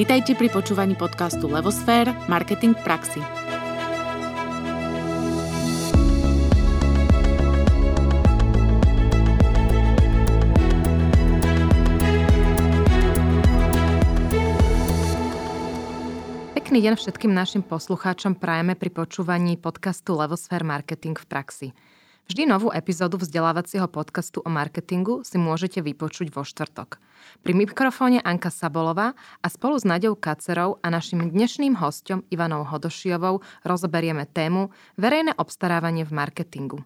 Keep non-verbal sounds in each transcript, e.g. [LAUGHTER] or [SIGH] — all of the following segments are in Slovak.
Vítajte pri počúvaní podcastu Levosfér – Marketing v praxi. Pekný deň všetkým našim poslucháčom prajeme pri počúvaní podcastu Levosfér Marketing v praxi. Vždy novú epizódu vzdelávacieho podcastu o marketingu si môžete vypočuť vo štvrtok. Pri mikrofóne Anka Sabolová a spolu s Naďou Kacerou a našim dnešným hostom Ivanou Hodošiovou rozoberieme tému Verejné obstarávanie v marketingu.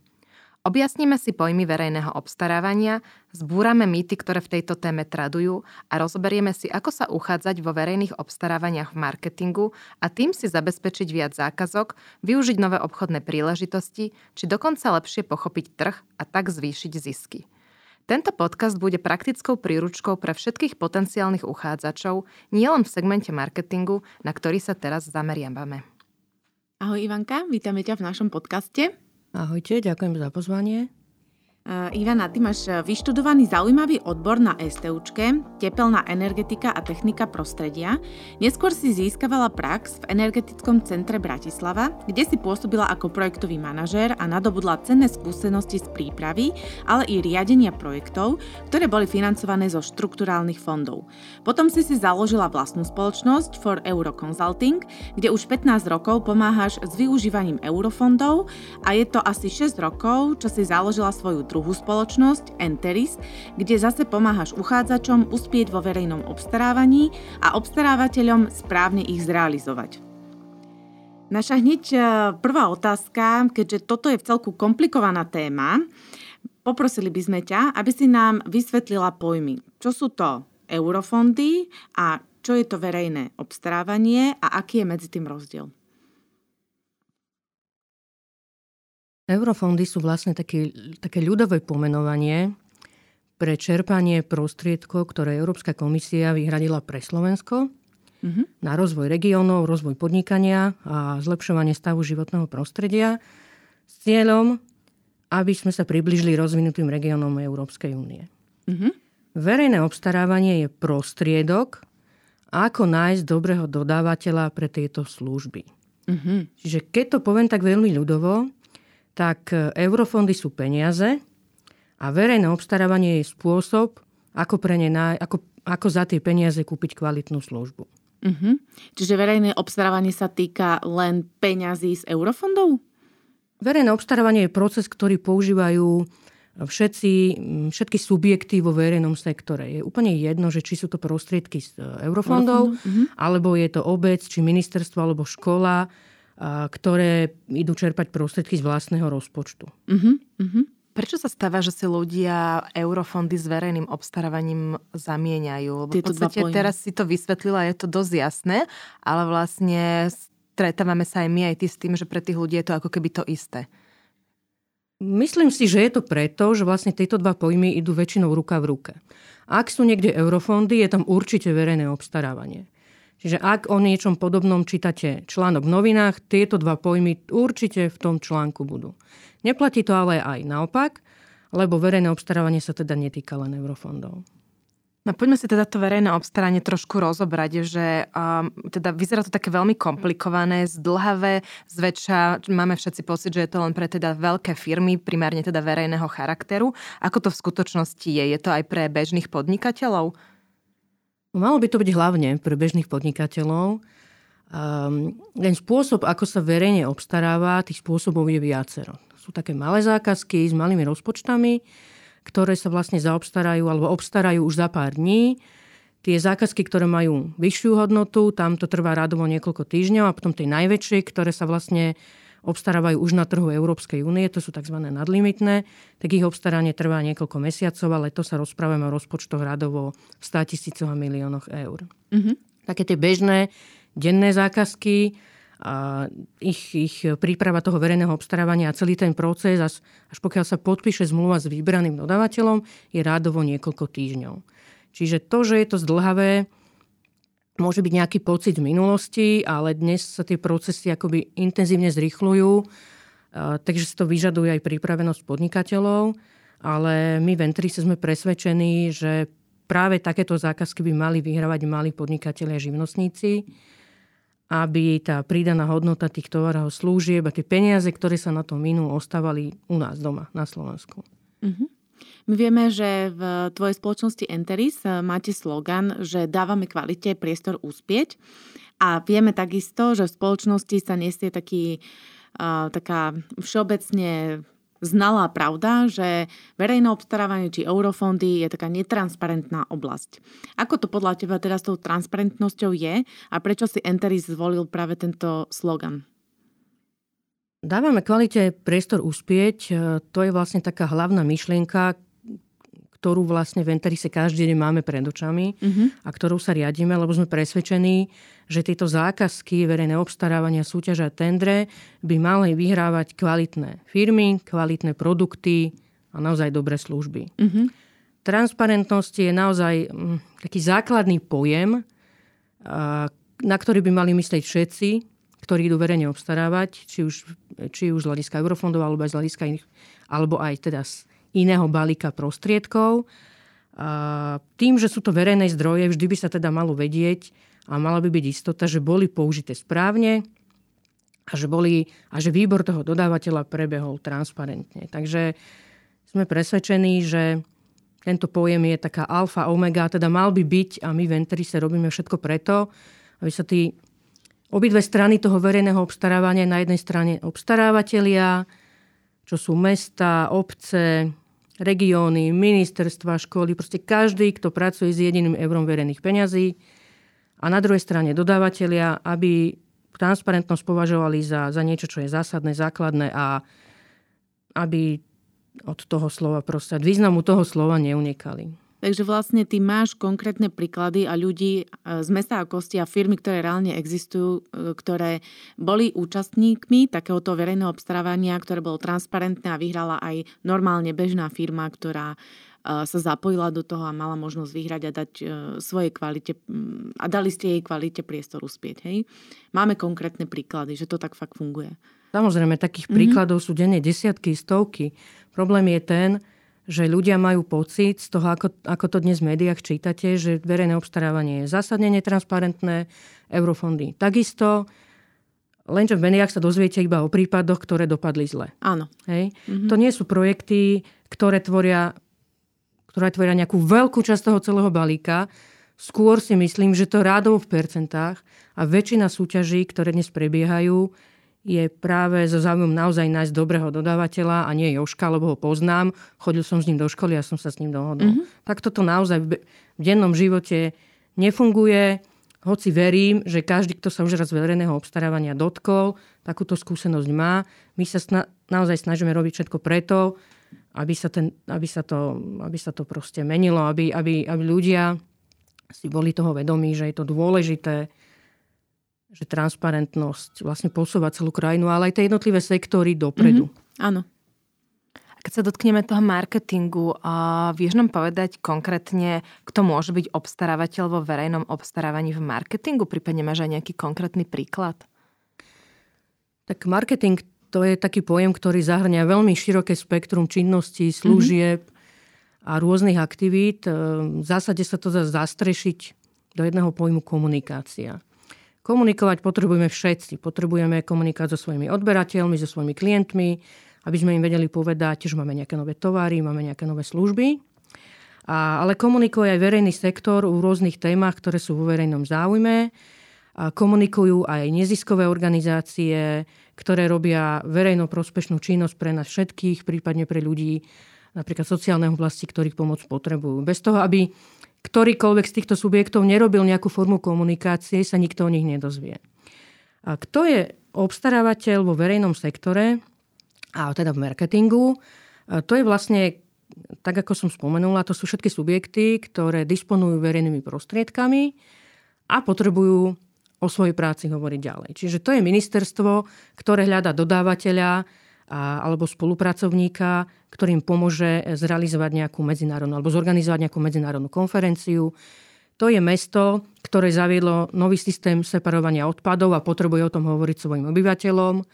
Objasníme si pojmy verejného obstarávania, zbúrame mýty, ktoré v tejto téme tradujú a rozoberieme si, ako sa uchádzať vo verejných obstarávaniach v marketingu a tým si zabezpečiť viac zákazok, využiť nové obchodné príležitosti, či dokonca lepšie pochopiť trh a tak zvýšiť zisky. Tento podcast bude praktickou príručkou pre všetkých potenciálnych uchádzačov, nielen v segmente marketingu, na ktorý sa teraz zameriavame. Ahoj Ivanka, vítame ťa v našom podcaste. Ahojte, ďakujem za pozvanie. Uh, Ivana, ty máš eh, vyštudovaný zaujímavý odbor na STUčke, tepelná energetika a technika prostredia. Neskôr si získavala prax v energetickom centre Bratislava, kde si pôsobila ako projektový manažér a nadobudla cenné skúsenosti z prípravy, ale i riadenia projektov, ktoré boli financované zo štrukturálnych fondov. Potom si si založila vlastnú spoločnosť For Euro Consulting, kde už 15 rokov pomáhaš s využívaním eurofondov a je to asi 6 rokov, čo si založila svoju druhú spoločnosť Enteris, kde zase pomáhaš uchádzačom uspieť vo verejnom obstarávaní a obstarávateľom správne ich zrealizovať. Naša hneď e, prvá otázka, keďže toto je v celku komplikovaná téma, poprosili by sme ťa, aby si nám vysvetlila pojmy. Čo sú to eurofondy a čo je to verejné obstarávanie a aký je medzi tým rozdiel? Eurofondy sú vlastne také, také ľudové pomenovanie pre čerpanie prostriedkov, ktoré Európska komisia vyhradila pre Slovensko mm-hmm. na rozvoj regiónov, rozvoj podnikania a zlepšovanie stavu životného prostredia s cieľom, aby sme sa približili rozvinutým regiónom Európskej únie. Mm-hmm. Verejné obstarávanie je prostriedok, ako nájsť dobrého dodávateľa pre tieto služby. Mm-hmm. Čiže keď to poviem tak veľmi ľudovo, tak e, eurofondy sú peniaze a verejné obstarávanie je spôsob, ako, pre ne, ako, ako za tie peniaze kúpiť kvalitnú službu. Uh-huh. Čiže verejné obstarávanie sa týka len peňazí z eurofondov? Verejné obstarávanie je proces, ktorý používajú všetci, všetky subjekty vo verejnom sektore. Je úplne jedno, že či sú to prostriedky z e, eurofondov, uh-huh. alebo je to obec, či ministerstvo, alebo škola, ktoré idú čerpať prostriedky z vlastného rozpočtu. Uh-huh, uh-huh. Prečo sa stáva, že si ľudia eurofondy s verejným obstarávaním zamieňajú? Lebo v podstate teraz si to vysvetlila, je to dosť jasné, ale vlastne stretávame sa aj my aj ty s tým, že pre tých ľudí je to ako keby to isté. Myslím si, že je to preto, že vlastne tieto dva pojmy idú väčšinou ruka v ruke. Ak sú niekde eurofondy, je tam určite verejné obstarávanie. Čiže ak o niečom podobnom čítate článok v novinách, tieto dva pojmy určite v tom článku budú. Neplatí to ale aj naopak, lebo verejné obstarávanie sa teda netýka len eurofondov. No poďme si teda to verejné obstaranie trošku rozobrať, že um, teda vyzerá to také veľmi komplikované, zdlhavé, zväčša máme všetci pocit, že je to len pre teda veľké firmy, primárne teda verejného charakteru. Ako to v skutočnosti je? Je to aj pre bežných podnikateľov? Malo by to byť hlavne pre bežných podnikateľov. Um, len spôsob, ako sa verejne obstaráva, tých spôsobov je viacero. Sú také malé zákazky s malými rozpočtami, ktoré sa vlastne zaobstarajú alebo obstarajú už za pár dní. Tie zákazky, ktoré majú vyššiu hodnotu, tam to trvá radovo niekoľko týždňov a potom tie najväčšie, ktoré sa vlastne obstarávajú už na trhu Európskej únie, to sú tzv. nadlimitné, tak ich obstaranie trvá niekoľko mesiacov, ale to sa rozprávame o rozpočtoch radovo v 100 tisícoch a miliónoch eur. Mm-hmm. Také tie bežné denné zákazky, a ich, ich príprava toho verejného obstarávania a celý ten proces, až, až pokiaľ sa podpíše zmluva s vybraným dodávateľom, je rádovo niekoľko týždňov. Čiže to, že je to zdlhavé, môže byť nejaký pocit v minulosti, ale dnes sa tie procesy akoby intenzívne zrychľujú, takže sa to vyžaduje aj pripravenosť podnikateľov, ale my v Entrise sme presvedčení, že práve takéto zákazky by mali vyhrávať malí podnikatelia a živnostníci, aby tá pridaná hodnota tých tovarov slúžieb a tie peniaze, ktoré sa na to minú, ostávali u nás doma na Slovensku. Uh-huh. My vieme, že v tvojej spoločnosti Enteris eh, máte slogan, že dávame kvalite priestor úspieť. A vieme takisto, že v spoločnosti sa nesie taký, uh, taká všeobecne znalá pravda, že verejné obstarávanie či eurofondy je taká netransparentná oblasť. Ako to podľa teba teraz tou transparentnosťou je a prečo si Enteris zvolil práve tento slogan? Dávame kvalite priestor uspieť. E, to je vlastne taká hlavná myšlienka, ktorú vlastne v Enterise každý deň máme pred očami uh-huh. a ktorou sa riadíme, lebo sme presvedčení, že tieto zákazky, verejné obstarávania, súťaže a tendre by mali vyhrávať kvalitné firmy, kvalitné produkty a naozaj dobré služby. Uh-huh. Transparentnosť je naozaj mm, taký základný pojem, na ktorý by mali myslieť všetci, ktorí idú verejne obstarávať, či už, či už z hľadiska eurofondov, alebo aj z hľadiska iných, alebo aj teda z iného balíka prostriedkov. A tým, že sú to verejné zdroje, vždy by sa teda malo vedieť, a mala by byť istota, že boli použité správne a že, boli, a že výbor toho dodávateľa prebehol transparentne. Takže sme presvedčení, že tento pojem je taká alfa, omega, teda mal by byť a my v Enterise robíme všetko preto, aby sa tí obidve strany toho verejného obstarávania, na jednej strane obstarávateľia, čo sú mesta, obce, regióny, ministerstva, školy, proste každý, kto pracuje s jediným eurom verejných peňazí, a na druhej strane dodávateľia, aby transparentnosť považovali za, za niečo, čo je zásadné, základné a aby od toho slova proste, významu toho slova neunikali. Takže vlastne ty máš konkrétne príklady a ľudí e, z mesta a kosti a firmy, ktoré reálne existujú, e, ktoré boli účastníkmi takéhoto verejného obstarávania, ktoré bolo transparentné a vyhrala aj normálne bežná firma, ktorá sa zapojila do toho a mala možnosť vyhrať a dať e, svojej kvalite a dali ste jej kvalite priestor uspieť. Hej? Máme konkrétne príklady, že to tak fakt funguje. Samozrejme, takých mm-hmm. príkladov sú denne desiatky, stovky. Problém je ten, že ľudia majú pocit z toho, ako, ako to dnes v médiách čítate, že verejné obstarávanie je zásadne netransparentné, eurofondy takisto, lenže v médiách sa dozviete iba o prípadoch, ktoré dopadli zle. Áno. Hej? Mm-hmm. To nie sú projekty, ktoré tvoria ktorá tvoria nejakú veľkú časť toho celého balíka. Skôr si myslím, že to rádovo v percentách a väčšina súťaží, ktoré dnes prebiehajú, je práve so záujmom naozaj nájsť dobrého dodávateľa a nie Joška, lebo ho poznám. Chodil som s ním do školy a som sa s ním dohodol. Mm-hmm. Tak toto naozaj v dennom živote nefunguje. Hoci verím, že každý, kto sa už raz verejného obstarávania dotkol, takúto skúsenosť má. My sa sna- naozaj snažíme robiť všetko preto, aby sa, ten, aby sa, to, aby sa to proste menilo, aby, aby, aby ľudia si boli toho vedomí, že je to dôležité, že transparentnosť vlastne posúva celú krajinu, ale aj tie jednotlivé sektory dopredu. Mm-hmm. Áno. A keď sa dotkneme toho marketingu, a vieš nám povedať konkrétne, kto môže byť obstarávateľ vo verejnom obstarávaní v marketingu? Prípadne máš aj nejaký konkrétny príklad? Tak marketing to je taký pojem, ktorý zahrňa veľmi široké spektrum činností, služieb mm-hmm. a rôznych aktivít. V zásade sa to dá zastrešiť do jedného pojmu komunikácia. Komunikovať potrebujeme všetci. Potrebujeme komunikovať so svojimi odberateľmi, so svojimi klientmi, aby sme im vedeli povedať, že máme nejaké nové tovary, máme nejaké nové služby. A, ale komunikuje aj verejný sektor v rôznych témach, ktoré sú vo verejnom záujme. A komunikujú aj neziskové organizácie, ktoré robia verejno prospešnú činnosť pre nás všetkých, prípadne pre ľudí napríklad sociálnej oblasti, ktorých pomoc potrebujú. Bez toho, aby ktorýkoľvek z týchto subjektov nerobil nejakú formu komunikácie, sa nikto o nich nedozvie. A kto je obstarávateľ vo verejnom sektore, a teda v marketingu, to je vlastne, tak ako som spomenula, to sú všetky subjekty, ktoré disponujú verejnými prostriedkami a potrebujú o svojej práci hovoriť ďalej. Čiže to je ministerstvo, ktoré hľadá dodávateľa a, alebo spolupracovníka, ktorým pomôže zrealizovať nejakú medzinárodnú alebo zorganizovať nejakú medzinárodnú konferenciu. To je mesto, ktoré zaviedlo nový systém separovania odpadov a potrebuje o tom hovoriť svojim obyvateľom.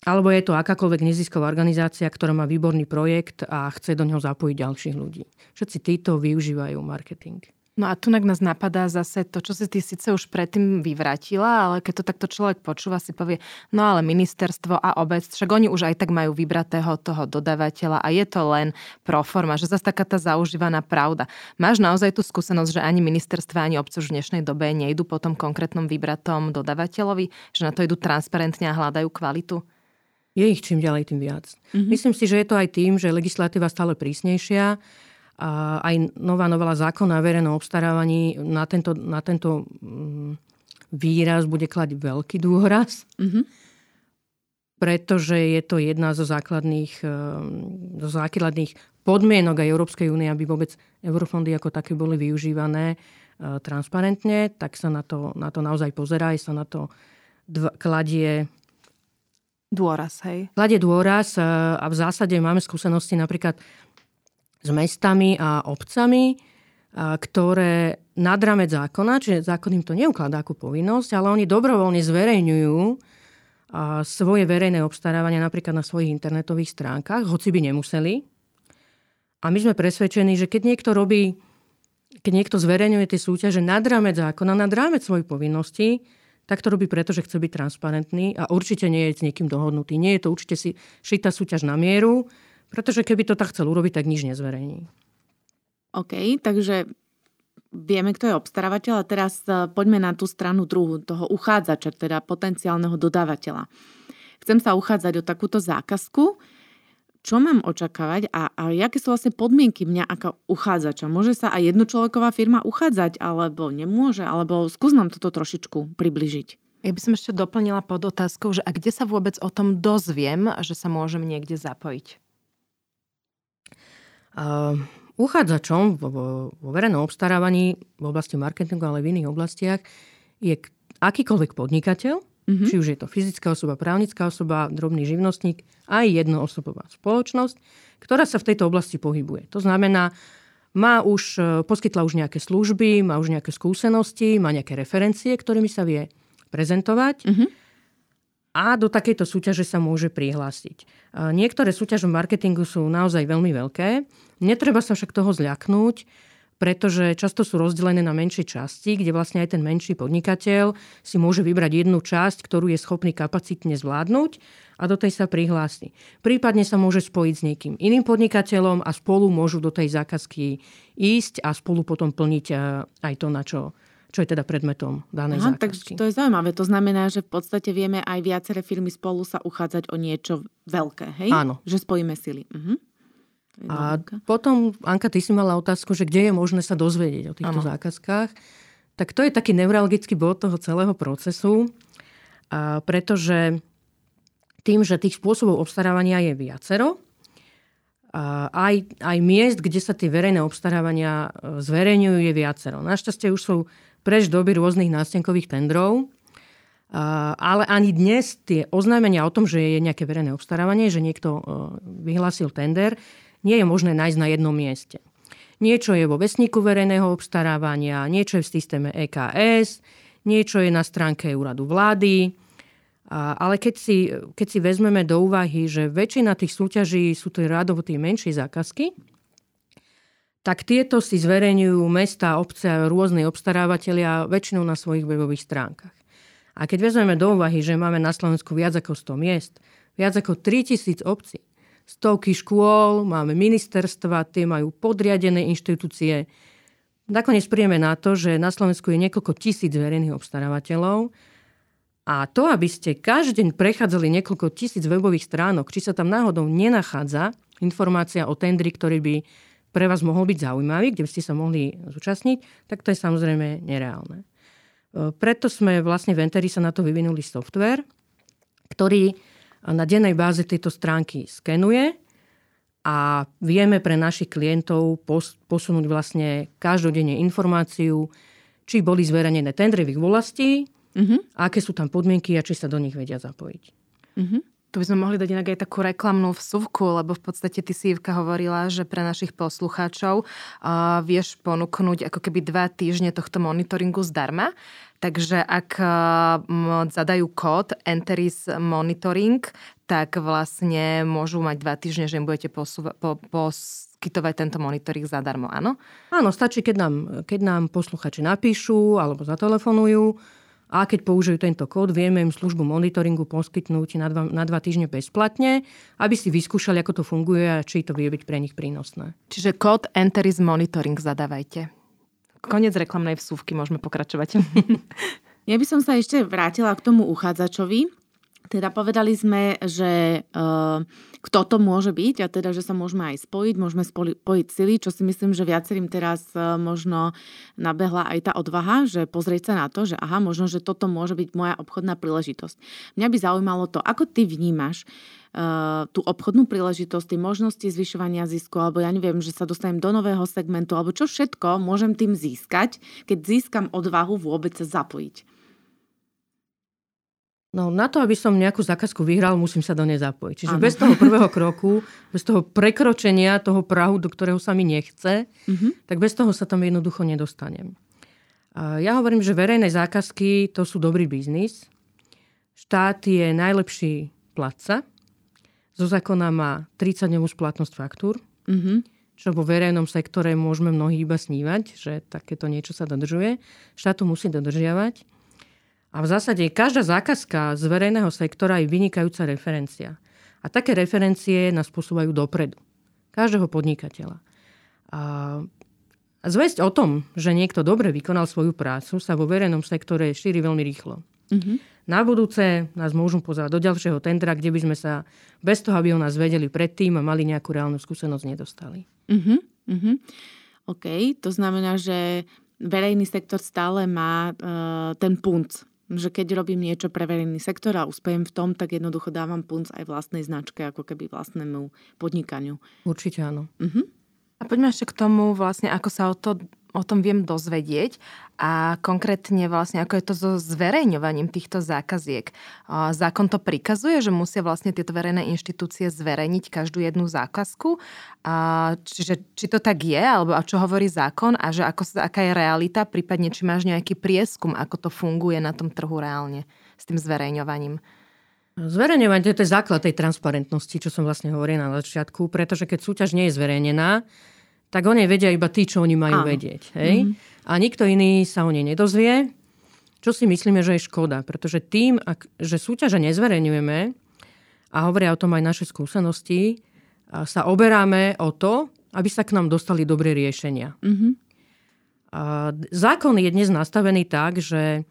alebo je to akákoľvek nezisková organizácia, ktorá má výborný projekt a chce do neho zapojiť ďalších ľudí. Všetci títo využívajú marketing. No a tu nás napadá zase to, čo si ty síce už predtým vyvratila, ale keď to takto človek počúva, si povie, no ale ministerstvo a obec, však oni už aj tak majú vybratého toho dodávateľa a je to len pro forma, že zase taká tá zaužívaná pravda. Máš naozaj tú skúsenosť, že ani ministerstva, ani obce už v dnešnej dobe nejdu po tom konkrétnom vybratom dodávateľovi, že na to idú transparentne a hľadajú kvalitu? Je ich čím ďalej, tým viac. Mm-hmm. Myslím si, že je to aj tým, že legislatíva stále prísnejšia, a aj nová novela zákona o verejnom obstarávaní na tento, na tento mm, výraz bude klať veľký dôraz. Mm-hmm. Pretože je to jedna zo základných, ehm, zo základných podmienok aj Európskej únie, aby vôbec eurofondy ako také boli využívané e, transparentne, tak sa na to, na to naozaj pozerá, aj sa na to dva, kladie Dôraz, hej? Kladie dôraz e, a v zásade máme skúsenosti napríklad s mestami a obcami, ktoré nad rámec zákona, čiže zákon im to neukladá ako povinnosť, ale oni dobrovoľne zverejňujú svoje verejné obstarávania napríklad na svojich internetových stránkach, hoci by nemuseli. A my sme presvedčení, že keď niekto robí, keď niekto zverejňuje tie súťaže nad rámec zákona, nad rámec svojich povinností, tak to robí preto, že chce byť transparentný a určite nie je s niekým dohodnutý. Nie je to určite si šita súťaž na mieru, pretože keby to tak chcel urobiť, tak nič nezverejní. OK, takže vieme, kto je obstarávateľ a teraz e, poďme na tú stranu druhú, toho uchádzača, teda potenciálneho dodávateľa. Chcem sa uchádzať o takúto zákazku. Čo mám očakávať a, a aké sú vlastne podmienky mňa ako uchádzača? Môže sa aj jednočloveková firma uchádzať, alebo nemôže? Alebo skús nám toto trošičku približiť. Ja by som ešte doplnila pod otázkou, že a kde sa vôbec o tom dozviem, že sa môžem niekde zapojiť? Uchádzačom vo, vo verejnom obstarávaní v oblasti marketingu, ale v iných oblastiach je akýkoľvek podnikateľ, mm-hmm. či už je to fyzická osoba, právnická osoba, drobný živnostník, aj jednoosobová spoločnosť, ktorá sa v tejto oblasti pohybuje. To znamená, má už, e, poskytla už nejaké služby, má už nejaké skúsenosti, má nejaké referencie, ktorými sa vie prezentovať. Mm-hmm a do takejto súťaže sa môže prihlásiť. Niektoré súťaže v marketingu sú naozaj veľmi veľké. Netreba sa však toho zľaknúť, pretože často sú rozdelené na menšie časti, kde vlastne aj ten menší podnikateľ si môže vybrať jednu časť, ktorú je schopný kapacitne zvládnuť a do tej sa prihlási. Prípadne sa môže spojiť s niekým iným podnikateľom a spolu môžu do tej zákazky ísť a spolu potom plniť aj to, na čo čo je teda predmetom danej Aha, zákazky. Takže to je zaujímavé. To znamená, že v podstate vieme aj viaceré firmy spolu sa uchádzať o niečo veľké, hej? Áno. Že spojíme sily. Uh-huh. A potom, Anka, ty si mala otázku, že kde je možné sa dozvedieť o týchto ano. zákazkách. Tak to je taký neuralgický bod toho celého procesu, a pretože tým, že tých spôsobov obstarávania je viacero, a aj, aj miest, kde sa tie verejné obstarávania e, zverejňujú, je viacero. Našťastie už sú preč doby rôznych nástenkových tendrov, ale ani dnes tie oznámenia o tom, že je nejaké verejné obstarávanie, že niekto e, vyhlásil tender, nie je možné nájsť na jednom mieste. Niečo je vo vesníku verejného obstarávania, niečo je v systéme EKS, niečo je na stránke úradu vlády. Ale keď si, keď si vezmeme do úvahy, že väčšina tých súťaží sú to radovo tie menšie zákazky, tak tieto si zverejňujú mesta, obce a rôzne obstarávateľia väčšinou na svojich webových stránkach. A keď vezmeme do úvahy, že máme na Slovensku viac ako 100 miest, viac ako 3000 obcí, stovky škôl, máme ministerstva, tie majú podriadené inštitúcie. Nakoniec príjeme na to, že na Slovensku je niekoľko tisíc verejných obstarávateľov a to, aby ste každý deň prechádzali niekoľko tisíc webových stránok, či sa tam náhodou nenachádza informácia o tendri, ktorý by pre vás mohol byť zaujímavý, kde by ste sa mohli zúčastniť, tak to je samozrejme nereálne. E, preto sme vlastne v Enteri sa na to vyvinuli software, ktorý na dennej báze tejto stránky skenuje a vieme pre našich klientov posunúť vlastne každodenne informáciu, či boli zverejnené tendry v ich vlasti, uh-huh. aké sú tam podmienky a či sa do nich vedia zapojiť. Uh-huh. Tu by sme mohli dať inak aj takú reklamnú vsuvku, lebo v podstate ty si Ivka hovorila, že pre našich poslucháčov uh, vieš ponúknuť ako keby dva týždne tohto monitoringu zdarma. Takže ak uh, zadajú kód Enteris Monitoring, tak vlastne môžu mať dva týždne, že im budete posúva- po, poskytovať tento monitoring zadarmo, áno? Áno, stačí, keď nám, keď nám posluchači napíšu alebo zatelefonujú a keď použijú tento kód, vieme im službu monitoringu poskytnúť na dva, na dva týždne bezplatne, aby si vyskúšali, ako to funguje a či to vie byť pre nich prínosné. Čiže kód Enteris Monitoring zadávajte. Konec reklamnej vsúvky, môžeme pokračovať. [LAUGHS] [LAUGHS] ja by som sa ešte vrátila k tomu uchádzačovi. Teda povedali sme, že uh, kto to môže byť a teda, že sa môžeme aj spojiť, môžeme spojiť sily, čo si myslím, že viacerým teraz uh, možno nabehla aj tá odvaha, že pozrieť sa na to, že aha, možno, že toto môže byť moja obchodná príležitosť. Mňa by zaujímalo to, ako ty vnímaš uh, tú obchodnú príležitosť, tie možnosti zvyšovania zisku, alebo ja neviem, že sa dostanem do nového segmentu, alebo čo všetko môžem tým získať, keď získam odvahu vôbec sa zapojiť. No na to, aby som nejakú zákazku vyhral, musím sa do nej zapojiť. Čiže ano. bez toho prvého kroku, bez toho prekročenia toho prahu, do ktorého sa mi nechce, uh-huh. tak bez toho sa tam jednoducho nedostanem. Ja hovorím, že verejné zákazky to sú dobrý biznis. Štát je najlepší platca. Zo zákona má 30-dňovú splatnosť faktúr, uh-huh. čo vo verejnom sektore môžeme mnohí iba snívať, že takéto niečo sa dodržuje. Štát to musí dodržiavať. A v zásade každá zákazka z verejného sektora je vynikajúca referencia. A také referencie nás posúvajú dopredu. Každého podnikateľa. A zväzť o tom, že niekto dobre vykonal svoju prácu, sa vo verejnom sektore šíri veľmi rýchlo. Mm-hmm. Na budúce nás môžu pozvať do ďalšieho tendra, kde by sme sa bez toho, aby o nás vedeli predtým a mali nejakú reálnu skúsenosť, nedostali. Mm-hmm. Mm-hmm. OK, to znamená, že verejný sektor stále má uh, ten punc že keď robím niečo pre verejný sektor a uspejem v tom, tak jednoducho dávam punc aj vlastnej značke, ako keby vlastnému podnikaniu. Určite áno. Uh-huh. A poďme ešte k tomu, vlastne, ako sa o to o tom viem dozvedieť a konkrétne vlastne ako je to so zverejňovaním týchto zákaziek. Zákon to prikazuje, že musia vlastne tieto verejné inštitúcie zverejniť každú jednu zákazku. Čiže či to tak je, alebo a čo hovorí zákon a že ako, aká je realita, prípadne či máš nejaký prieskum, ako to funguje na tom trhu reálne s tým zverejňovaním. Zverejňovanie to je základ tej transparentnosti, čo som vlastne hovorila na začiatku, pretože keď súťaž nie je zverejnená, tak o nej vedia iba tí, čo oni majú Áno. vedieť. Hej? Mm-hmm. A nikto iný sa o nej nedozvie, čo si myslíme, že je škoda. Pretože tým, ak, že súťaže nezverejňujeme, a hovoria o tom aj naše skúsenosti, sa oberáme o to, aby sa k nám dostali dobré riešenia. Mm-hmm. A zákon je dnes nastavený tak, že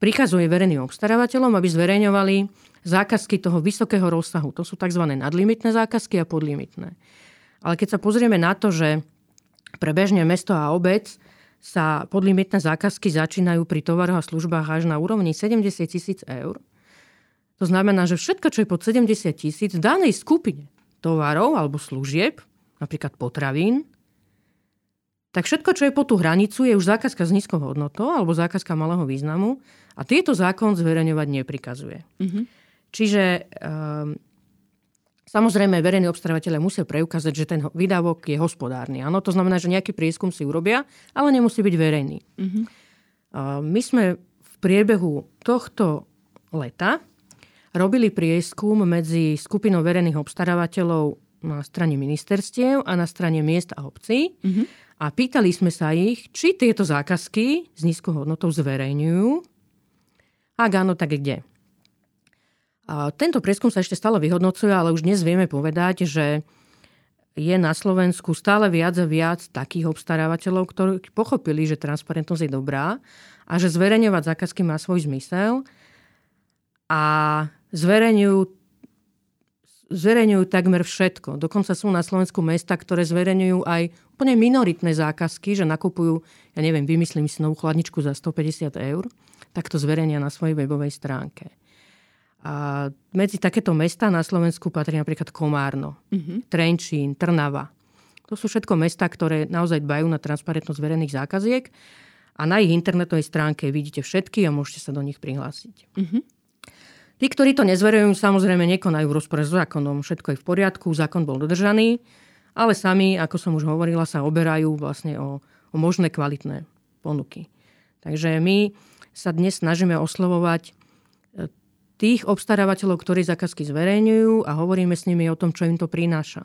prikazuje verejným obstarávateľom, aby zverejňovali zákazky toho vysokého rozsahu. To sú tzv. nadlimitné zákazky a podlimitné. Ale keď sa pozrieme na to, že pre bežne mesto a obec sa podlimitné zákazky začínajú pri tovaroch a službách až na úrovni 70 tisíc eur. To znamená, že všetko, čo je pod 70 tisíc v danej skupine tovarov alebo služieb, napríklad potravín, tak všetko, čo je po tú hranicu, je už zákazka s nízkou hodnotou alebo zákazka malého významu a tieto zákon zverejňovať neprikazuje. Mm-hmm. Čiže um, Samozrejme, verejní obstarávateľe musia preukázať, že ten výdavok je hospodárny. Áno, to znamená, že nejaký prieskum si urobia, ale nemusí byť verejný. Mm-hmm. My sme v priebehu tohto leta robili prieskum medzi skupinou verejných obstarávateľov na strane ministerstiev a na strane miest a obcí. Mm-hmm. A pýtali sme sa ich, či tieto zákazky s nízkou hodnotou zverejňujú. Ak áno, tak kde? Tento prieskum sa ešte stále vyhodnocuje, ale už dnes vieme povedať, že je na Slovensku stále viac a viac takých obstarávateľov, ktorí pochopili, že transparentnosť je dobrá a že zverejňovať zákazky má svoj zmysel a zverejňujú zverejňujú takmer všetko. Dokonca sú na Slovensku mesta, ktoré zverejňujú aj úplne minoritné zákazky, že nakupujú, ja neviem, vymyslím si novú chladničku za 150 eur, tak to zverejnia na svojej webovej stránke. A medzi takéto mesta na Slovensku patrí napríklad Komárno, uh-huh. Trenčín, Trnava. To sú všetko mesta, ktoré naozaj dbajú na transparentnosť verejných zákaziek a na ich internetovej stránke vidíte všetky a môžete sa do nich prihlásiť. Uh-huh. Tí, ktorí to nezverujú, samozrejme nekonajú v rozpore s zákonom. Všetko je v poriadku, zákon bol dodržaný, ale sami, ako som už hovorila, sa oberajú vlastne o, o možné kvalitné ponuky. Takže my sa dnes snažíme oslovovať tých obstarávateľov, ktorí zákazky zverejňujú a hovoríme s nimi o tom, čo im to prináša.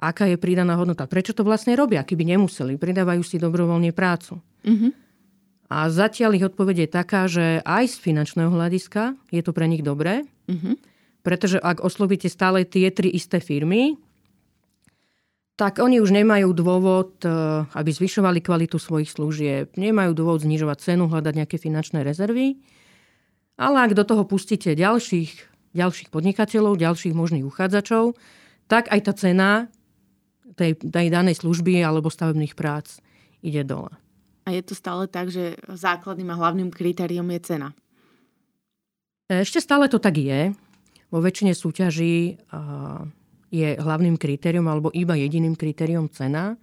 Aká je pridaná hodnota? Prečo to vlastne robia, keby nemuseli? Pridávajú si dobrovoľne prácu. Mm-hmm. A zatiaľ ich odpoveď je taká, že aj z finančného hľadiska je to pre nich dobré, mm-hmm. pretože ak oslovíte stále tie tri isté firmy, tak oni už nemajú dôvod, e, aby zvyšovali kvalitu svojich služieb, nemajú dôvod znižovať cenu, hľadať nejaké finančné rezervy. Ale ak do toho pustíte ďalších, ďalších podnikateľov, ďalších možných uchádzačov, tak aj tá cena tej, tej danej služby alebo stavebných prác ide dole. A je to stále tak, že základným a hlavným kritériom je cena? Ešte stále to tak je. Vo väčšine súťaží je hlavným kritériom alebo iba jediným kritériom cena.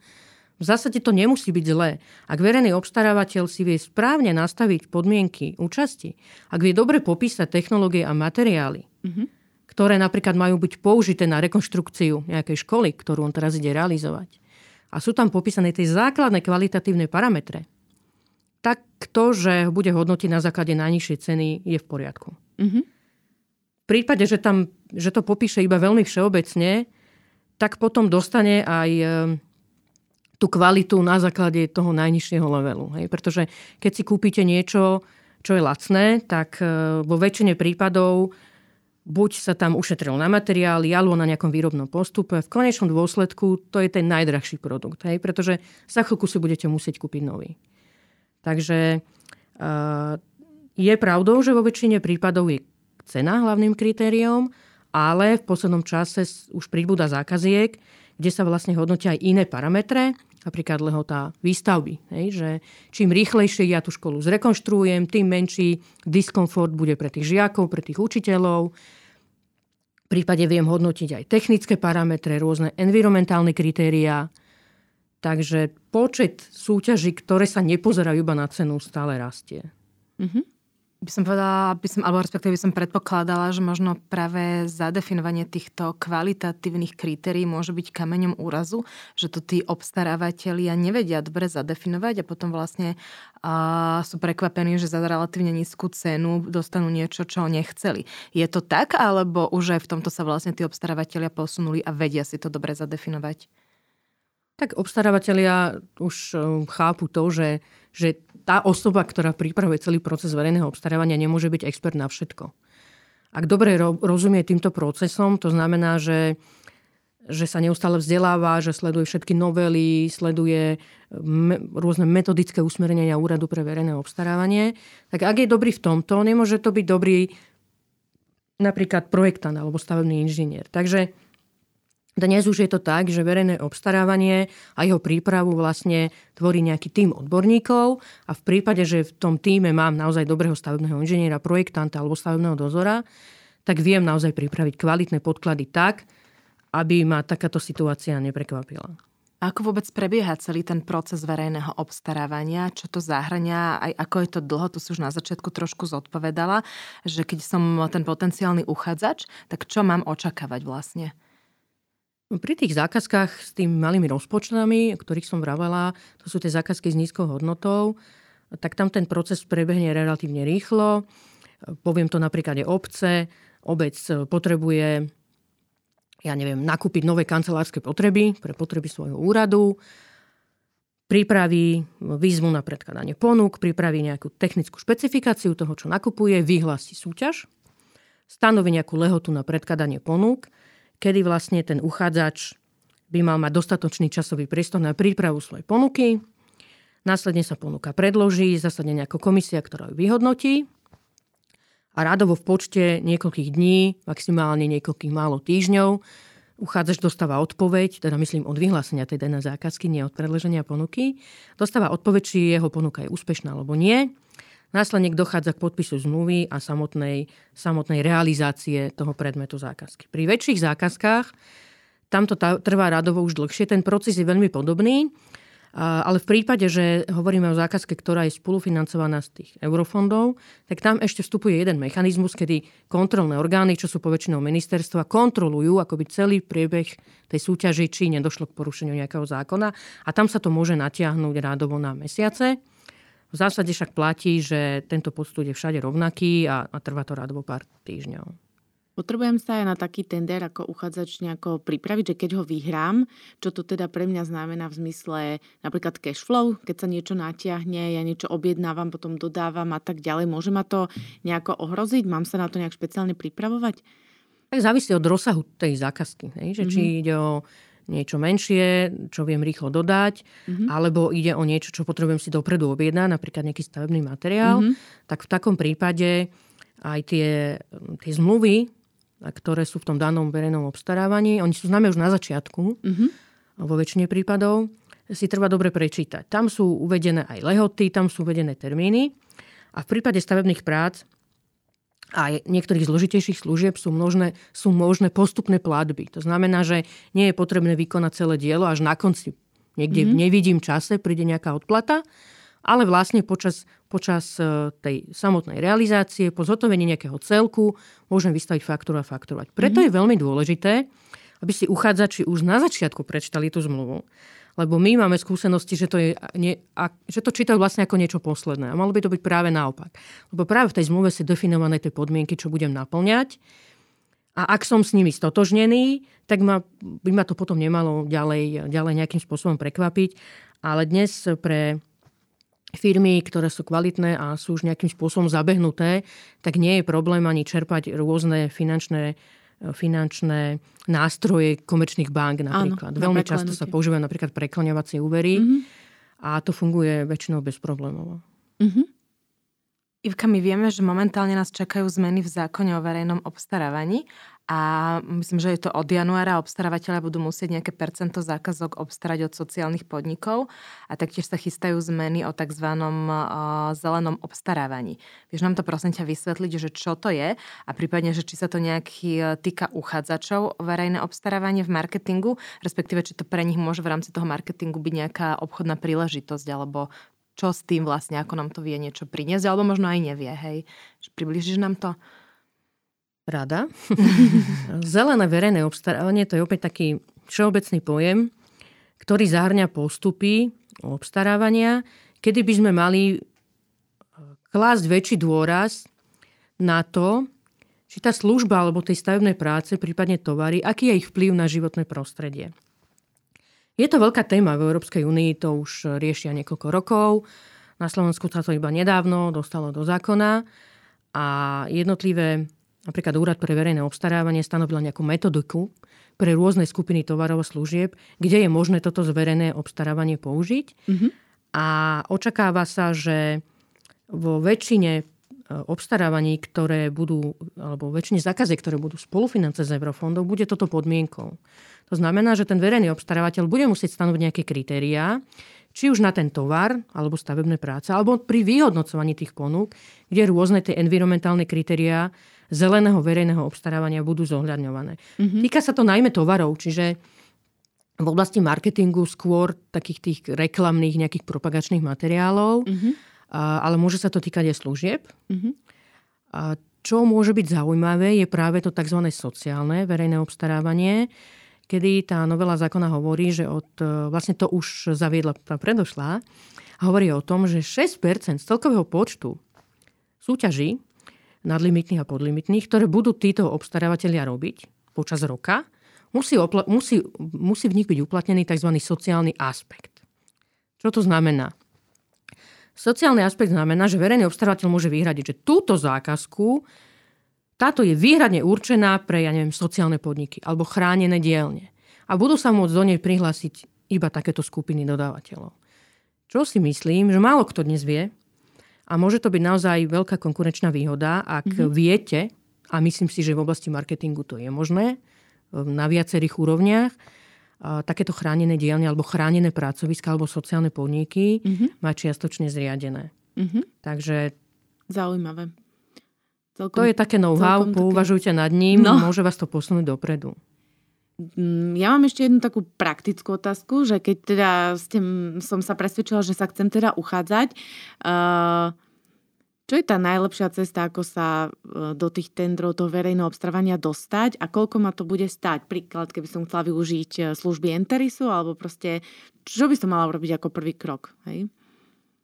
V zásade to nemusí byť zlé. Ak verejný obstarávateľ si vie správne nastaviť podmienky účasti, ak vie dobre popísať technológie a materiály, mm-hmm. ktoré napríklad majú byť použité na rekonštrukciu nejakej školy, ktorú on teraz ide realizovať, a sú tam popísané tie základné kvalitatívne parametre, tak to, že bude hodnotiť na základe najnižšej ceny, je v poriadku. Mm-hmm. V prípade, že, tam, že to popíše iba veľmi všeobecne, tak potom dostane aj tú kvalitu na základe toho najnižšieho levelu. Hej? Pretože keď si kúpite niečo, čo je lacné, tak e, vo väčšine prípadov buď sa tam ušetril na materiály, alebo na nejakom výrobnom postupe. V konečnom dôsledku to je ten najdrahší produkt, hej? pretože za chvíľku si budete musieť kúpiť nový. Takže uh, je pravdou, že vo väčšine prípadov je cena hlavným kritériom, ale v poslednom čase už pribúda zákaziek, kde sa vlastne hodnotia aj iné parametre, napríklad lehota výstavby. Hej, že čím rýchlejšie ja tú školu zrekonštruujem, tým menší diskomfort bude pre tých žiakov, pre tých učiteľov. V prípade viem hodnotiť aj technické parametre, rôzne environmentálne kritériá, Takže počet súťaží, ktoré sa nepozerajú iba na cenu, stále rastie. Mm-hmm. By som povedala, by som, alebo respektíve by som predpokladala, že možno práve zadefinovanie týchto kvalitatívnych kritérií môže byť kameňom úrazu, že to tí obstarávateľia nevedia dobre zadefinovať a potom vlastne a sú prekvapení, že za relatívne nízku cenu dostanú niečo, čo nechceli. Je to tak, alebo už aj v tomto sa vlastne tí obstarávateľia posunuli a vedia si to dobre zadefinovať? Tak obstarávateľia už eh, chápu to, že, že tá osoba, ktorá pripravuje celý proces verejného obstarávania, nemôže byť expert na všetko. Ak dobre rozumie týmto procesom, to znamená, že, že sa neustále vzdeláva, že sleduje všetky novely, sleduje me, rôzne metodické usmernenia úradu pre verejné obstarávanie, tak ak je dobrý v tomto, nemôže to byť dobrý napríklad projektant alebo stavebný inžinier. Takže dnes už je to tak, že verejné obstarávanie a jeho prípravu vlastne tvorí nejaký tým odborníkov a v prípade, že v tom týme mám naozaj dobrého stavebného inžiniera, projektanta alebo stavebného dozora, tak viem naozaj pripraviť kvalitné podklady tak, aby ma takáto situácia neprekvapila. Ako vôbec prebieha celý ten proces verejného obstarávania? Čo to zahrania? Aj ako je to dlho? Tu si už na začiatku trošku zodpovedala, že keď som ten potenciálny uchádzač, tak čo mám očakávať vlastne? Pri tých zákazkách s tými malými rozpočtami, o ktorých som vravela, to sú tie zákazky s nízkou hodnotou, tak tam ten proces prebehne relatívne rýchlo. Poviem to napríklad je obce. Obec potrebuje ja neviem, nakúpiť nové kancelárske potreby pre potreby svojho úradu, pripraví výzvu na predkladanie ponúk, pripraví nejakú technickú špecifikáciu toho, čo nakupuje, vyhlási súťaž, stanoví nejakú lehotu na predkladanie ponúk kedy vlastne ten uchádzač by mal mať dostatočný časový priestor na prípravu svojej ponuky. Následne sa ponuka predloží, zasadne nejaká komisia, ktorá ju vyhodnotí. A rádovo v počte niekoľkých dní, maximálne niekoľkých málo týždňov, uchádzač dostáva odpoveď, teda myslím od vyhlásenia tej danej zákazky, nie od predloženia ponuky. Dostáva odpoveď, či jeho ponuka je úspešná alebo nie. Následne dochádza k podpisu zmluvy a samotnej, samotnej realizácie toho predmetu zákazky. Pri väčších zákazkách tam to trvá radovo už dlhšie. Ten proces je veľmi podobný, Ale v prípade, že hovoríme o zákazke, ktorá je spolufinancovaná z tých eurofondov, tak tam ešte vstupuje jeden mechanizmus, kedy kontrolné orgány, čo sú poväčšinou ministerstva, kontrolujú akoby celý priebeh tej súťaži, či nedošlo k porušeniu nejakého zákona. A tam sa to môže natiahnuť rádovo na mesiace. V zásade však platí, že tento postup je všade rovnaký a, a trvá to rádovo pár týždňov. Potrebujem sa aj na taký tender ako uchádzač nejako pripraviť, že keď ho vyhrám, čo to teda pre mňa znamená v zmysle napríklad cash flow, keď sa niečo natiahne, ja niečo objednávam, potom dodávam a tak ďalej. Môže ma to nejako ohroziť? Mám sa na to nejak špeciálne pripravovať? Tak závisí od rozsahu tej zákazky. Hej? Že mm-hmm. Či mhm. ide o niečo menšie, čo viem rýchlo dodať, mm-hmm. alebo ide o niečo, čo potrebujem si dopredu objednať, napríklad nejaký stavebný materiál, mm-hmm. tak v takom prípade aj tie, tie zmluvy ktoré sú v tom danom verejnom obstarávaní. Oni sú známe už na začiatku, mm-hmm. vo väčšine prípadov. Si treba dobre prečítať. Tam sú uvedené aj lehoty, tam sú uvedené termíny. A v prípade stavebných prác a niektorých zložitejších služieb sú možné, sú možné postupné platby. To znamená, že nie je potrebné vykonať celé dielo až na konci. Niekde mm-hmm. nevidím čase, príde nejaká odplata, ale vlastne počas, počas e, tej samotnej realizácie, po zhotovení nejakého celku, môžem vystaviť faktúru a fakturovať. Preto mm-hmm. je veľmi dôležité, aby si uchádzači už na začiatku prečítali tú zmluvu. Lebo my máme skúsenosti, že to, je, nie, a, že to čítajú vlastne ako niečo posledné. A malo by to byť práve naopak. Lebo práve v tej zmluve sú definované tie podmienky, čo budem naplňať. A ak som s nimi stotožnený, tak ma, by ma to potom nemalo ďalej, ďalej nejakým spôsobom prekvapiť. Ale dnes pre firmy, ktoré sú kvalitné a sú už nejakým spôsobom zabehnuté, tak nie je problém ani čerpať rôzne finančné finančné nástroje komerčných bank napríklad. Áno, Veľmi často sa používajú napríklad prekloňovacie úvery mm-hmm. a to funguje väčšinou bez problémov. Mm-hmm. Ivka, my vieme, že momentálne nás čakajú zmeny v zákone o verejnom obstarávaní a myslím, že je to od januára obstarávateľia budú musieť nejaké percento zákazok obstarať od sociálnych podnikov a taktiež sa chystajú zmeny o tzv. zelenom obstarávaní. Vieš nám to prosím ťa vysvetliť, že čo to je a prípadne, že či sa to nejaký e, týka uchádzačov o verejné obstarávanie v marketingu, respektíve či to pre nich môže v rámci toho marketingu byť nejaká obchodná príležitosť alebo čo s tým vlastne, ako nám to vie niečo priniesť, alebo možno aj nevie, hej. Približíš nám to? Rada. [LAUGHS] Zelené verejné obstarávanie to je opäť taký všeobecný pojem, ktorý zahrňa postupy obstarávania, kedy by sme mali e, klásť väčší dôraz na to, či tá služba alebo tej stavebnej práce, prípadne tovary, aký je ich vplyv na životné prostredie. Je to veľká téma v Európskej únii, to už riešia niekoľko rokov. Na Slovensku sa to iba nedávno dostalo do zákona a jednotlivé Napríklad Úrad pre verejné obstarávanie stanovila nejakú metodiku pre rôzne skupiny tovarov a služieb, kde je možné toto zverejné obstarávanie použiť. Mm-hmm. A očakáva sa, že vo väčšine e, obstarávaní, ktoré budú, alebo väčšine zákazy, ktoré budú spolufinancovať z eurofondov, bude toto podmienkou. To znamená, že ten verejný obstarávateľ bude musieť stanoviť nejaké kritériá, či už na ten tovar, alebo stavebné práce, alebo pri vyhodnocovaní tých ponúk, kde rôzne tie environmentálne kritériá zeleného verejného obstarávania budú zohľadňované. Mm-hmm. Týka sa to najmä tovarov, čiže v oblasti marketingu skôr takých tých reklamných nejakých propagačných materiálov, mm-hmm. ale môže sa to týkať aj služieb. Mm-hmm. A čo môže byť zaujímavé, je práve to tzv. sociálne verejné obstarávanie, kedy tá novela zákona hovorí, že od, e, vlastne to už zaviedla tá predošlá, hovorí o tom, že 6% z celkového počtu súťaží nadlimitných a podlimitných, ktoré budú títo obstarávateľia robiť počas roka, musí, opla- musí, musí v nich byť uplatnený tzv. sociálny aspekt. Čo to znamená? Sociálny aspekt znamená, že verejný obstarávateľ môže vyhradiť, že túto zákazku táto je výhradne určená pre, ja neviem, sociálne podniky alebo chránené dielne. A budú sa môcť do nej prihlásiť iba takéto skupiny dodávateľov. Čo si myslím, že málo kto dnes vie, a môže to byť naozaj veľká konkurenčná výhoda, ak mm-hmm. viete, a myslím si, že v oblasti marketingu to je možné, na viacerých úrovniach, takéto chránené dielne alebo chránené pracoviska alebo sociálne podniky mm-hmm. má čiastočne zriadené. Mm-hmm. Takže... Zaujímavé. Celkom, to je také know-how, pouvažujte nad ním, no. môže vás to posunúť dopredu. Mm, ja mám ešte jednu takú praktickú otázku, že keď teda ste, som sa presvedčila, že sa chcem teda uchádzať, uh, čo je tá najlepšia cesta, ako sa uh, do tých tendrov, toho verejného obstarávania dostať a koľko ma to bude stať? Príklad, keby som chcela využiť uh, služby Enterisu, alebo proste, čo by som mala urobiť ako prvý krok? Hej?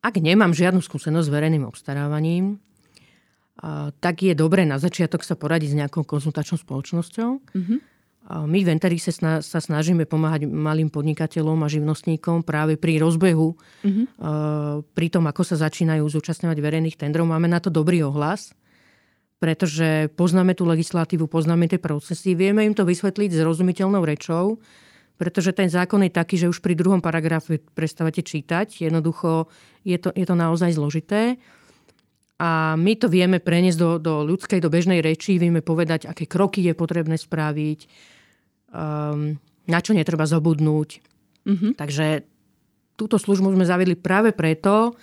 Ak nemám žiadnu skúsenosť s verejným obstarávaním, tak je dobré na začiatok sa poradiť s nejakou konzultačnou spoločnosťou. Mm-hmm my v Enterix sa snažíme pomáhať malým podnikateľom a živnostníkom práve pri rozbehu, mm-hmm. pri tom, ako sa začínajú zúčastňovať verejných tendrov. Máme na to dobrý ohlas, pretože poznáme tú legislatívu, poznáme tie procesy, vieme im to vysvetliť zrozumiteľnou rečou, pretože ten zákon je taký, že už pri druhom paragrafe prestávate čítať. Jednoducho je to, je to naozaj zložité. A my to vieme preniesť do, do ľudskej, do bežnej reči, vieme povedať, aké kroky je potrebné spraviť, um, na čo netreba zabudnúť. Mm-hmm. Takže túto službu sme zavedli práve preto,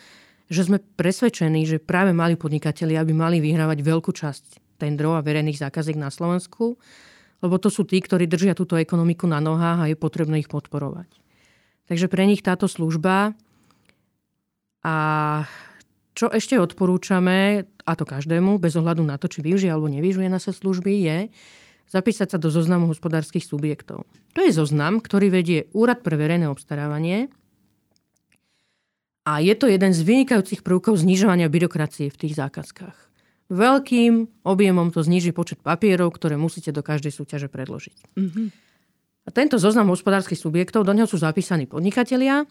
že sme presvedčení, že práve mali podnikatelia by mali vyhrávať veľkú časť tendrov a verejných zákaziek na Slovensku, lebo to sú tí, ktorí držia túto ekonomiku na nohách a je potrebné ich podporovať. Takže pre nich táto služba a čo ešte odporúčame, a to každému, bez ohľadu na to, či využije alebo nevyužije naše služby, je, zapísať sa do zoznamu hospodárskych subjektov. To je zoznam, ktorý vedie Úrad pre verejné obstarávanie a je to jeden z vynikajúcich prvkov znižovania byrokracie v tých zákazkách. Veľkým objemom to zniží počet papierov, ktoré musíte do každej súťaže predložiť. Mm-hmm. A tento zoznam hospodárskych subjektov, do neho sú zapísaní podnikatelia,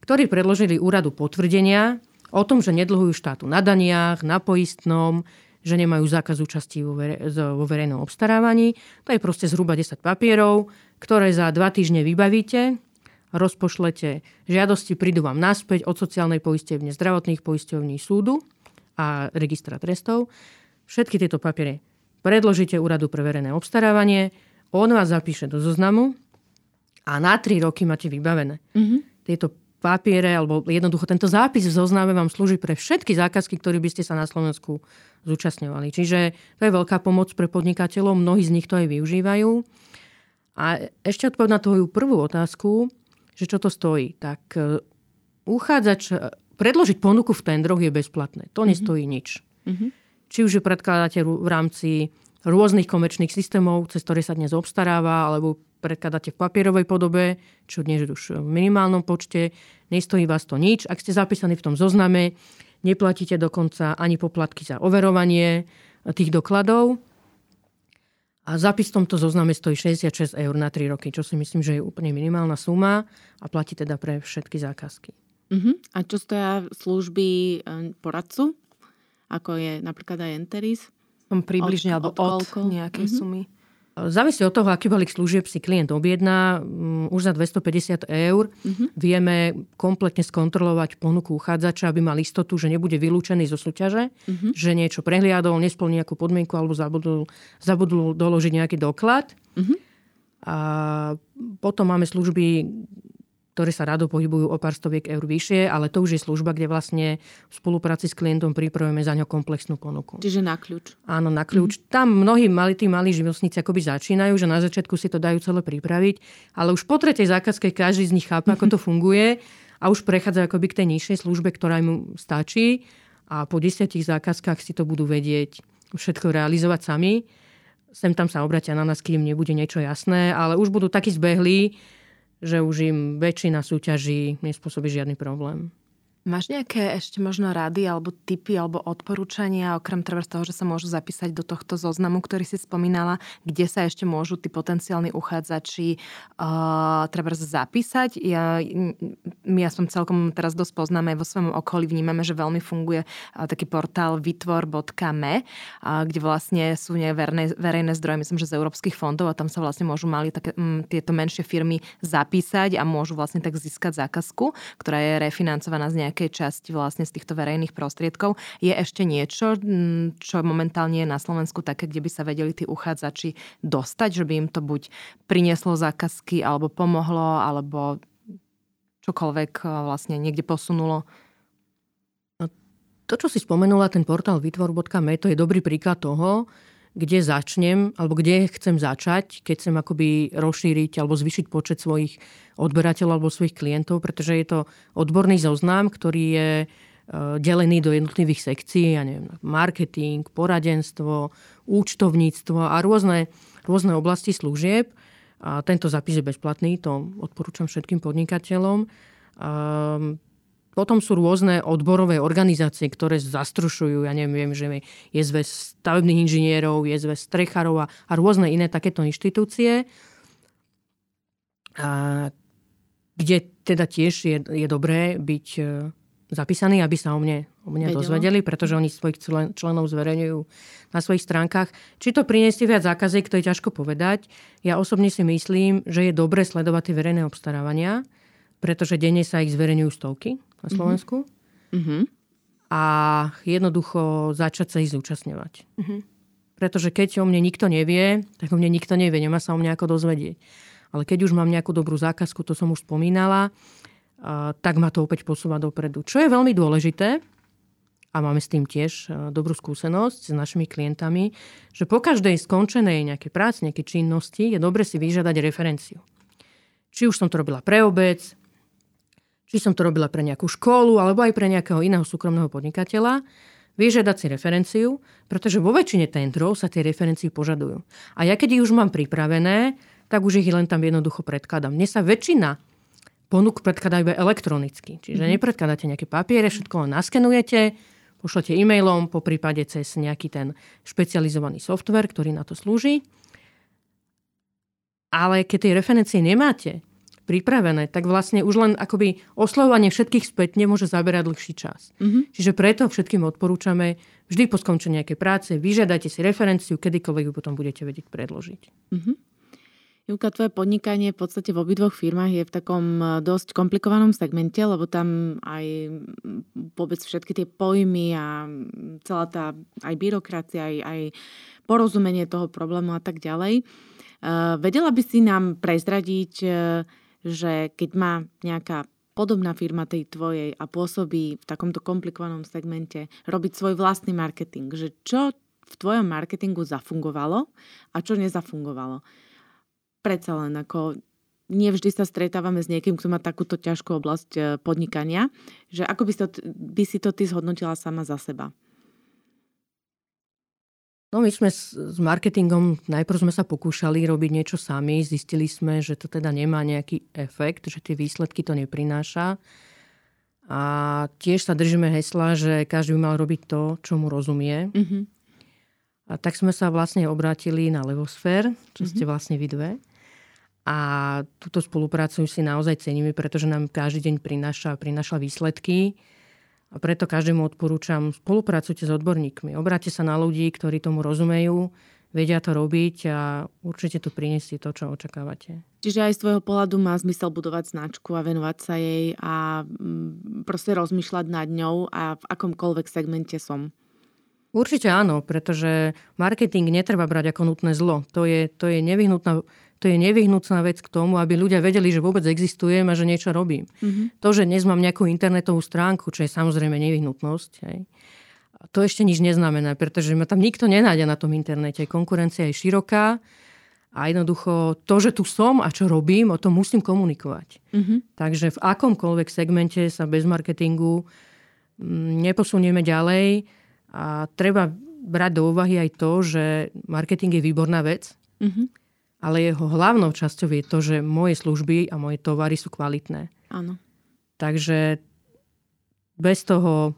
ktorí predložili úradu potvrdenia o tom, že nedlhujú štátu na daniach, na poistnom, že nemajú zákaz účasti vo, vere, vo verejnom obstarávaní. To je proste zhruba 10 papierov, ktoré za dva týždne vybavíte, rozpošlete žiadosti, prídu vám naspäť od sociálnej poistevne, zdravotných poisťovní súdu a registra trestov. Všetky tieto papiere predložíte úradu pre verejné obstarávanie, on vás zapíše do zoznamu a na 3 roky máte vybavené. Mm-hmm. Tieto papiere, alebo jednoducho tento zápis v zozname vám slúži pre všetky zákazky, ktoré by ste sa na Slovensku zúčastňovali. Čiže to je veľká pomoc pre podnikateľov, mnohí z nich to aj využívajú. A ešte odpoveď na tvoju prvú otázku, že čo to stojí. Tak e, uchádzač, predložiť ponuku v tendroch je bezplatné. To mm-hmm. nestojí nič. Mm-hmm. Či už ju predkladáte v rámci rôznych komerčných systémov, cez ktoré sa dnes obstaráva, alebo predkladáte v papierovej podobe, čo dnes už v minimálnom počte, nestojí vás to nič. Ak ste zapísaní v tom zozname, neplatíte dokonca ani poplatky za overovanie tých dokladov. A zápis v tomto zozname stojí 66 eur na 3 roky, čo si myslím, že je úplne minimálna suma a platí teda pre všetky zákazky. Uh-huh. A čo stoja služby eh, poradcu, ako je napríklad aj Enteris? Približne, od, alebo od, od nejakej uh-huh. sumy. Závisí od toho, aký balík služieb si klient objedná. Mm, už za 250 eur mm-hmm. vieme kompletne skontrolovať ponuku uchádzača, aby mal istotu, že nebude vylúčený zo súťaže, mm-hmm. že niečo prehliadol, nesplní nejakú podmienku alebo zabudol, zabudol doložiť nejaký doklad. Mm-hmm. A potom máme služby, ktoré sa rado pohybujú o pár stoviek eur vyššie, ale to už je služba, kde vlastne v spolupráci s klientom pripravujeme za ňo komplexnú ponuku. Čiže na kľúč. Áno, na kľúč. Mm-hmm. Tam mnohí mali, tí malí živnostníci akoby začínajú, že na začiatku si to dajú celé pripraviť, ale už po tretej zákazke každý z nich chápe, ako to [LAUGHS] funguje a už prechádza akoby k tej nižšej službe, ktorá mu stačí a po desiatich zákazkách si to budú vedieť všetko realizovať sami. Sem tam sa obratia na nás, kým nebude niečo jasné, ale už budú takí zbehlí, že už im väčšina súťaží nespôsobí žiadny problém. Máš nejaké ešte možno rady alebo tipy alebo odporúčania, okrem treba z toho, že sa môžu zapísať do tohto zoznamu, ktorý si spomínala, kde sa ešte môžu tí potenciálni uchádzači uh, treba zapísať? Ja, my aspoň celkom teraz dosť poznáme, vo svojom okolí vnímame, že veľmi funguje taký portál vytvor.me, kde vlastne sú verejné, verejné zdroje, myslím, že z európskych fondov a tam sa vlastne môžu mali také, um, tieto menšie firmy zapísať a môžu vlastne tak získať zákazku, ktorá je refinancovaná z nejak nejakej časti vlastne z týchto verejných prostriedkov. Je ešte niečo, čo momentálne je na Slovensku také, kde by sa vedeli tí uchádzači dostať, že by im to buď prinieslo zákazky, alebo pomohlo, alebo čokoľvek e, vlastne niekde posunulo? No, to, čo si spomenula, ten portál vytvor.me, to je dobrý príklad toho, kde začnem, alebo kde chcem začať, keď chcem akoby rozšíriť alebo zvyšiť počet svojich odberateľov alebo svojich klientov, pretože je to odborný zoznam, ktorý je e, delený do jednotlivých sekcií, ja neviem, marketing, poradenstvo, účtovníctvo a rôzne, rôzne oblasti služieb. A tento zápis je bezplatný, to odporúčam všetkým podnikateľom. Um, potom sú rôzne odborové organizácie, ktoré zastrušujú, ja neviem, že je zväz stavebných inžinierov, je zväz strechárov a, a rôzne iné takéto inštitúcie, a, kde teda tiež je, je dobré byť zapísaný, aby sa o mne, o mne dozvedeli, pretože oni svojich členov zverejňujú na svojich stránkach. Či to priniesie viac zákaziek, to je ťažko povedať. Ja osobne si myslím, že je dobre sledovať tie verejné obstarávania, pretože denne sa ich zverejňujú stovky na mhm. Slovensku. Mm-hmm. A jednoducho začať sa ich zúčastňovať. Mm-hmm. Pretože keď o mne nikto nevie, tak o mne nikto nevie, nemá sa o mne ako dozvedieť. Ale keď už mám nejakú dobrú zákazku, to som už spomínala, tak ma to opäť posúva dopredu. Čo je veľmi dôležité, a máme s tým tiež dobrú skúsenosť s našimi klientami, že po každej skončenej nejakej práci, nejakej činnosti je dobre si vyžiadať referenciu. Či už som to robila pre obec, či som to robila pre nejakú školu alebo aj pre nejakého iného súkromného podnikateľa, vyžiadať si referenciu, pretože vo väčšine tendrov sa tie referencie požadujú. A ja keď ich už mám pripravené, tak už ich len tam jednoducho predkladám. Mne sa väčšina ponúk predkladá iba elektronicky. Čiže mm-hmm. nepredkladáte nejaké papiere, všetko len naskenujete, pošlete e-mailom, po prípade cez nejaký ten špecializovaný software, ktorý na to slúži. Ale keď tie referencie nemáte, pripravené, tak vlastne už len akoby oslovovanie všetkých spätne môže zaberať dlhší čas. Mm-hmm. Čiže preto všetkým odporúčame vždy po skončení nejakej práce, vyžiadajte si referenciu, kedykoľvek ju potom budete vedieť predložiť. Mm-hmm. Júka, tvoje podnikanie v podstate v obidvoch firmách je v takom e, dosť komplikovanom segmente, lebo tam aj vôbec všetky tie pojmy a celá tá aj byrokracia, aj, aj porozumenie toho problému a tak ďalej. Uh, vedela by si nám prezradiť, uh, že keď má nejaká podobná firma tej tvojej a pôsobí v takomto komplikovanom segmente, robiť svoj vlastný marketing, že čo v tvojom marketingu zafungovalo a čo nezafungovalo. Predsa len ako nevždy sa stretávame s niekým, kto má takúto ťažkú oblasť e, podnikania, že ako by si to, by si to ty zhodnotila sama za seba? No my sme s, s marketingom, najprv sme sa pokúšali robiť niečo sami, zistili sme, že to teda nemá nejaký efekt, že tie výsledky to neprináša. A tiež sa držíme hesla, že každý by mal robiť to, čo mu rozumie. Mm-hmm. A tak sme sa vlastne obrátili na Levosfér, čo mm-hmm. ste vlastne vy dve. A túto spoluprácu si naozaj ceníme, pretože nám každý deň prináša, prináša výsledky. A preto každému odporúčam, spolupracujte s odborníkmi. Obráte sa na ľudí, ktorí tomu rozumejú, vedia to robiť a určite to priniesie to, čo očakávate. Čiže aj z tvojho pohľadu má zmysel budovať značku a venovať sa jej a mm, proste rozmýšľať nad ňou a v akomkoľvek segmente som. Určite áno, pretože marketing netreba brať ako nutné zlo. To je, to je nevyhnutná to je nevyhnutná vec k tomu, aby ľudia vedeli, že vôbec existujem a že niečo robím. Mm-hmm. To, že dnes mám nejakú internetovú stránku, čo je samozrejme nevyhnutnosť, hej, to ešte nič neznamená, pretože ma tam nikto nenájde na tom internete. Konkurencia je široká a jednoducho to, že tu som a čo robím, o tom musím komunikovať. Mm-hmm. Takže v akomkoľvek segmente sa bez marketingu mm, neposunieme ďalej a treba brať do úvahy aj to, že marketing je výborná vec. Mm-hmm ale jeho hlavnou časťou je to, že moje služby a moje tovary sú kvalitné. Áno. Takže bez toho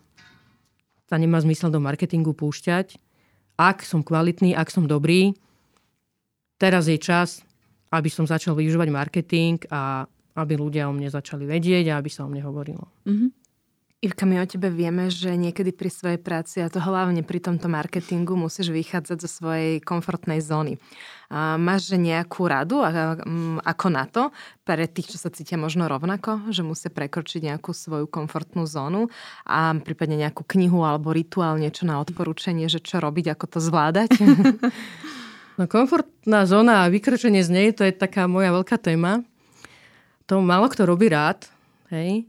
sa nemá zmysel do marketingu púšťať. Ak som kvalitný, ak som dobrý, teraz je čas, aby som začal využívať marketing a aby ľudia o mne začali vedieť a aby sa o mne hovorilo. Mm-hmm. Ivka, my o tebe vieme, že niekedy pri svojej práci, a to hlavne pri tomto marketingu, musíš vychádzať zo svojej komfortnej zóny. A máš nejakú radu mm, ako na to pre tých, čo sa cítia možno rovnako, že musia prekročiť nejakú svoju komfortnú zónu a prípadne nejakú knihu alebo rituál, niečo na odporúčanie, že čo robiť, ako to zvládať? [LAUGHS] [LAUGHS] No komfortná zóna a vykročenie z nej, to je taká moja veľká téma. To málo kto robí rád, hej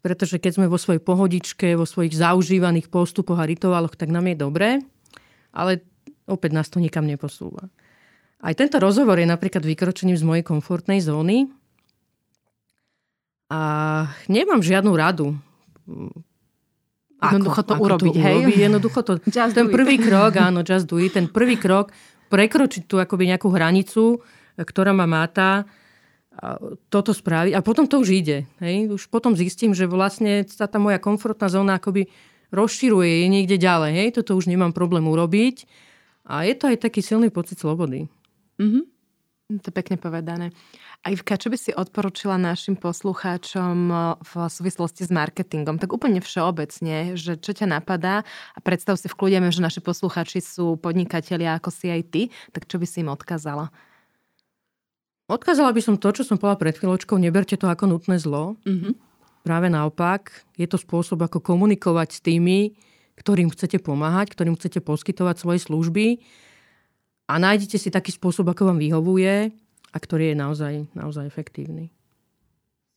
pretože keď sme vo svojej pohodičke, vo svojich zaužívaných postupoch a rituáloch, tak nám je dobré. Ale opäť nás to nikam neposúva. Aj tento rozhovor je napríklad vykročením z mojej komfortnej zóny a nemám žiadnu radu. Jednoducho to ako urobiť, to hej? Urobiť. [LAUGHS] Jednoducho to, ten prvý krok, [LAUGHS] áno, just do it, ten prvý krok, prekročiť tú akoby nejakú hranicu, ktorá ma máta, toto spraviť a potom to už ide. Hej? Už potom zistím, že vlastne sa tá moja komfortná zóna akoby rozširuje, je niekde ďalej. Hej? Toto už nemám problém urobiť. A je to aj taký silný pocit slobody. Mm-hmm. To je pekne povedané. A Ivka, čo by si odporúčila našim poslucháčom eh, v súvislosti s marketingom? Tak úplne všeobecne, že čo ťa napadá a predstav si v kľude, že naši poslucháči sú podnikatelia ako si aj ty, tak čo by si im odkázala? Odkázala by som to, čo som povedala pred chvíľočkou, neberte to ako nutné zlo. Mm-hmm. Práve naopak, je to spôsob, ako komunikovať s tými, ktorým chcete pomáhať, ktorým chcete poskytovať svoje služby a nájdete si taký spôsob, ako vám vyhovuje a ktorý je naozaj, naozaj efektívny.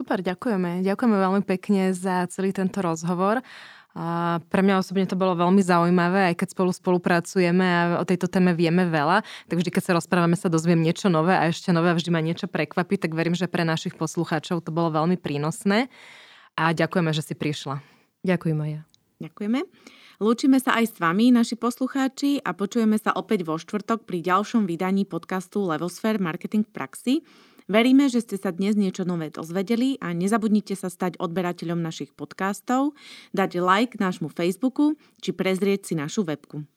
Super, ďakujeme. Ďakujeme veľmi pekne za celý tento rozhovor. A pre mňa osobne to bolo veľmi zaujímavé, aj keď spolu spolupracujeme a o tejto téme vieme veľa, tak vždy, keď sa rozprávame, sa dozviem niečo nové a ešte nové vždy ma niečo prekvapí, tak verím, že pre našich poslucháčov to bolo veľmi prínosné. A ďakujeme, že si prišla. Ďakujem aj ja. Ďakujeme. Lúčime sa aj s vami, naši poslucháči, a počujeme sa opäť vo štvrtok pri ďalšom vydaní podcastu Levosphere Marketing v praxi. Veríme, že ste sa dnes niečo nové dozvedeli a nezabudnite sa stať odberateľom našich podcastov, dať like nášmu Facebooku či prezrieť si našu webku.